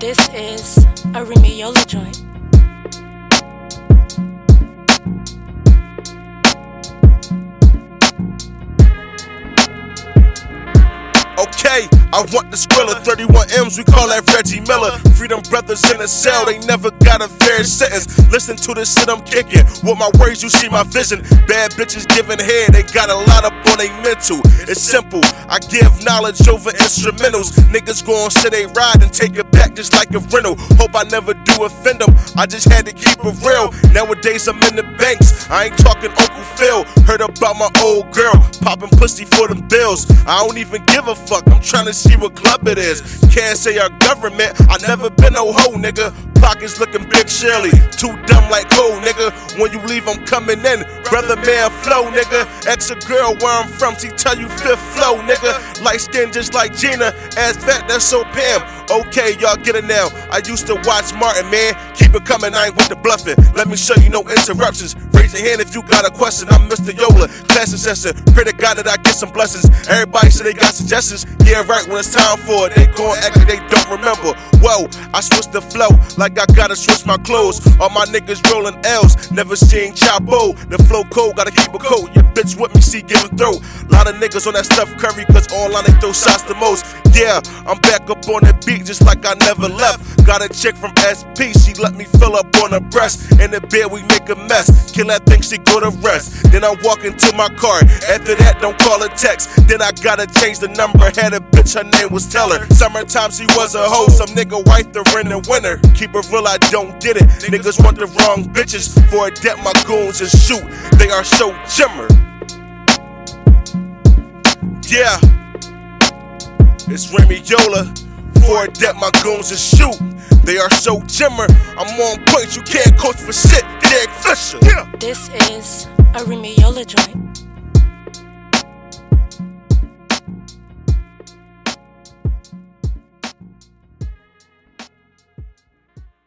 This is a Remiola joint. Okay, I want the Skrilla, 31 M's, we call that Reggie Miller. Freedom brothers in a cell, they never got a fair sentence. Listen to the shit I'm kicking. With my words, you see my vision. Bad bitches giving head, they got a lot up on their mental. It's simple, I give knowledge over instrumentals. Niggas go on shit they ride and take it back just like a rental. Hope I never do offend them, I just had to keep it real. Nowadays I'm in the banks, I ain't talking Uncle Phil. Heard about my old girl, popping pussy for them bills. I don't even give a fuck. I'm trying to see what club it is. Can't say our government. I never been no hoe, nigga. Pockets looking big Shirley. Too dumb like hoe, nigga. When you leave, I'm coming in. Brother man flow, nigga. Ex a girl where I'm from. She tell you fifth flow, nigga. Light skin just like Gina. Ass fat, that's so Pam. Okay, y'all get it now. I used to watch Martin, man. Keep it coming, I ain't with the bluffing. Let me show you no interruptions. Raise your hand if you got a question. I'm Mr. Yola, class assessor. Pray to God that I get some blessings. Everybody say they got suggestions. Yeah, right, when it's time for it, they gon' act like they don't remember. Whoa, I switched the flow like I gotta switch my clothes. All my niggas rolling L's, never seen Chapo. The flow cold, gotta keep a coat. Your bitch with me, see, give a throat. Lot of niggas on that Steph Curry, cause online they throw shots the most. Yeah, I'm back up on the beat just like I never left. Got a chick from SP, she let me fill up on her breast. In the bed, we make a mess. Kill that thing, she go to rest. Then I walk into my car. After that, don't call a text. Then I gotta change the number. Had a bitch, her name was Teller. Summertime, she was a hoe. Some nigga wife her in the winter. Keep it real, I don't get it. Niggas want the wrong bitches. For a debt, my goons and shoot. They are so jimmer. Yeah. It's Remy Yola. For a debt, my goons and shoot. They are so jimmer. I'm on point, you can't coach for shit. Derek Fisher. Yeah. This is a Remiola joint.